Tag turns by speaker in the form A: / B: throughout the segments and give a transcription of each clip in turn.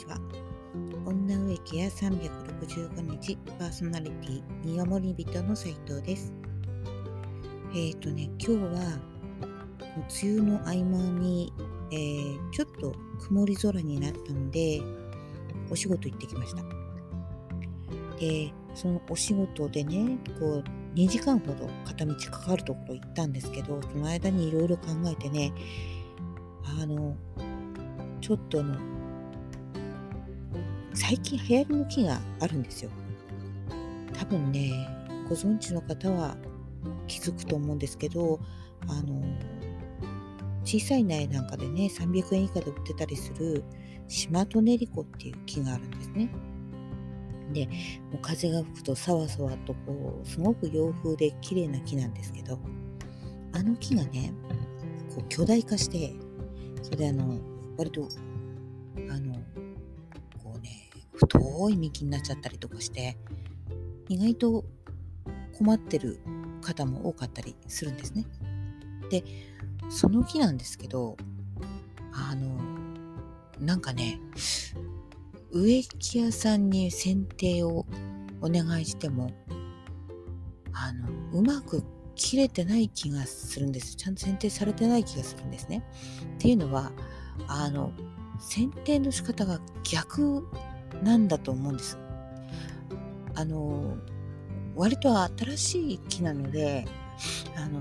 A: ちは女植木や365日パーソナリティ宮森人の斉藤です。えっ、ー、とね今日は梅雨の合間に、えー、ちょっと曇り空になったのでお仕事行ってきました。でそのお仕事でねこう2時間ほど片道かかるところ行ったんですけどその間にいろいろ考えてねあのちょっとの最近流行りの木があるんですよ。多分ね、ご存知の方は気づくと思うんですけど、あの、小さい苗なんかでね、300円以下で売ってたりするシマトネリコっていう木があるんですね。で、もう風が吹くとさわさわとこう、すごく洋風で綺麗な木なんですけど、あの木がね、こう巨大化して、それであの、割と、あの、太い幹になっちゃったりとかして意外と困ってる方も多かったりするんですね。でその木なんですけどあのなんかね植木屋さんに剪定をお願いしてもあのうまく切れてない気がするんですちゃんと剪定されてない気がするんですね。っていうのはあの剪定の仕方が逆なんだと思うんです。あの割と新しい木なのであの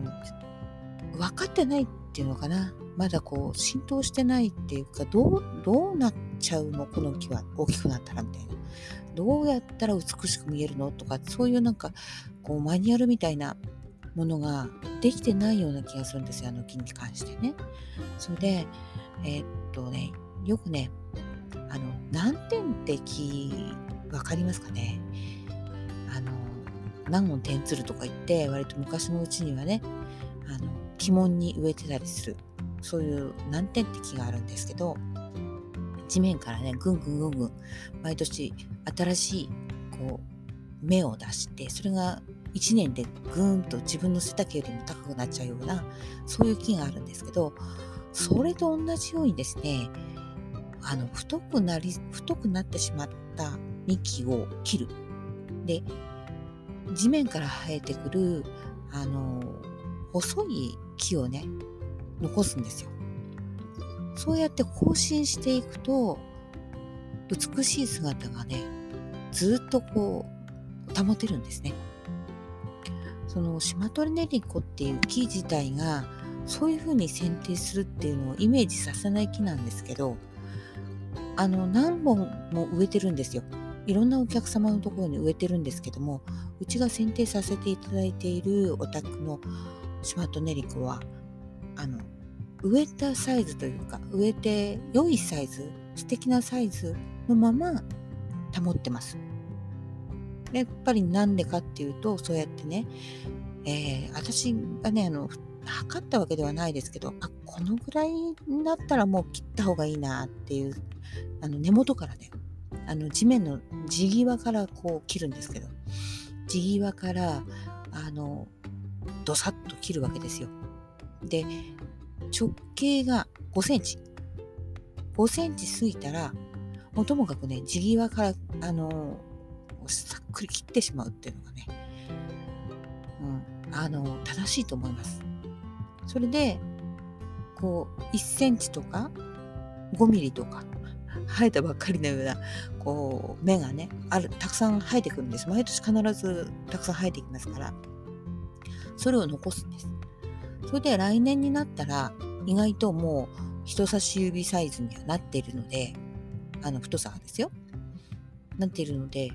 A: 分かってないっていうのかな。まだこう浸透してないっていうかどうどうなっちゃうの？この木は大きくなったらみたいな。どうやったら美しく見えるの？とかそういうなんかこうマニュアルみたいなものができてないような気がするんですよ。あの木に関してね。それでえー、っとねよくねあの難点的分かりますかね？あの何本点つるとか言って割と昔のうちにはねあの鬼門に植えてたりする。そういう難点的があるんですけど地面からねぐんぐんぐんぐん毎年新しいこう芽を出してそれが1年でぐーんと自分の背丈よりも高くなっちゃうようなそういう木があるんですけどそれと同じようにですねあの太くなり太くなってしまった幹を切る。で地面から生えてくるあの細い木をね残すんですよ。そうやって更新していくと美しい姿がねずっとこう保てるんですね。そのシマトリネリコっていう木自体がそういうふうに剪定するっていうのをイメージさせない木なんですけどあの何本も植えてるんですよ。いろんなお客様のところに植えてるんですけどもうちが選定させていただいているお宅のシマトネリコはあの植えたサイズというか植えて良いサイズ素敵なサイズのまま保ってます。やっぱりなんでかっていうとそうやってね、えー、私がねあの測ったわけではないですけどあこのぐらいになったらもう切った方がいいなっていうあの根元からねあの地面の地際からこう切るんですけど地際からあのドサッと切るわけですよ。で直径が5センチ5センチ過ぎたらもうともかくね地際からあのさっくり切ってしまうっていうのがね、うん、あの正しいと思います。それでこう1センチとか5ミリとか生えたばっかりのようなこう芽がねあるたくさん生えてくるんです。毎年必ずたくさん生えてきますから。それを残すんです。それで来年になったら意外ともう人差し指サイズにはなっているのであの太さがですよ。なっているので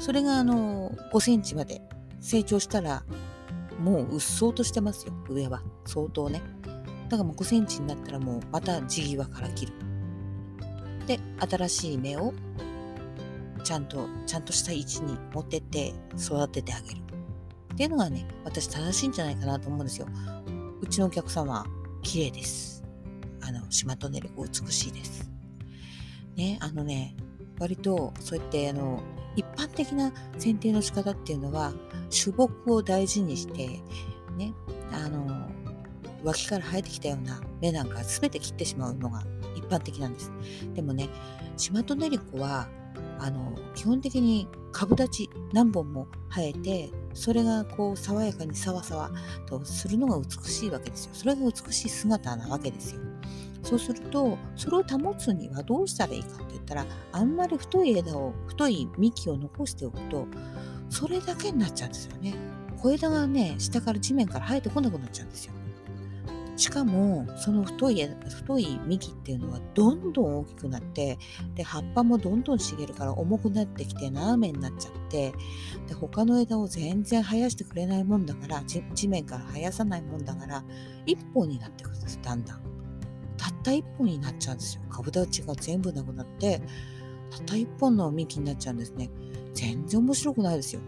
A: それがあの5センチまで成長したらもううっそうとしてますよ。上は。相当ね。だからもう5センチになったらもうまた地際から切る。で新しい芽をちゃんとちゃんとした位置に持ってって育ててあげる。っていうのがね私正しいんじゃないかなと思うんですよ。うちのお客様綺麗です。あの島トネル美しいです。ねあのね割とそうやってあの一般的な剪定の仕方っていうのは種木を大事にしてねあの脇から生えてきたような芽なんか全て切ってしまうのが一般的なんです。でもね、シマトネリコは、あの、基本的に株立ち何本も生えて、それがこう爽やかにさわさわとするのが美しいわけですよ。それが美しい姿なわけですよ。そうすると、それを保つにはどうしたらいいかって言ったら、あんまり太い枝を、太い幹を残しておくと、それだけになっちゃうんですよね。小枝がね、下から地面から生えてこなくなっちゃうんですよ。しかも、その太い、太い幹っていうのはどんどん大きくなって、で、葉っぱもどんどん茂るから重くなってきて斜めになっちゃって、で、他の枝を全然生やしてくれないもんだから、地面から生やさないもんだから、一本になってくるんです、だんだん。たった一本になっちゃうんですよ。株立ちが全部なくなって、たった一本の幹になっちゃうんですね。全然面白くないですよ。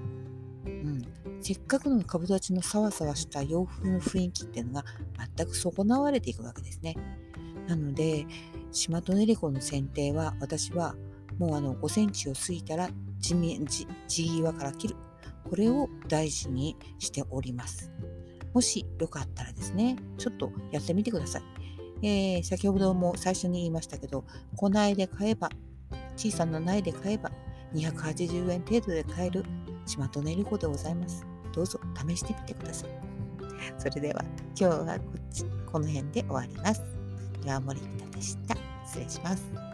A: うん。せっかくの株立ちのさわさわした洋風の雰囲気っていうのが全く損なわれていくわけですね。なので、シマトネリコの剪定は私はもうあの5センチを過ぎたら地面地際から切る。これを大事にしております。もしよかったらですね、ちょっとやってみてください。えー、先ほども最初に言いましたけど、粉苗で買えば、小さな苗で買えば、280円程度で買えるシマトネリコでございます。どうぞ試してみてください。それでは今日はこっちこの辺で終わります。岩森歌でした。失礼します。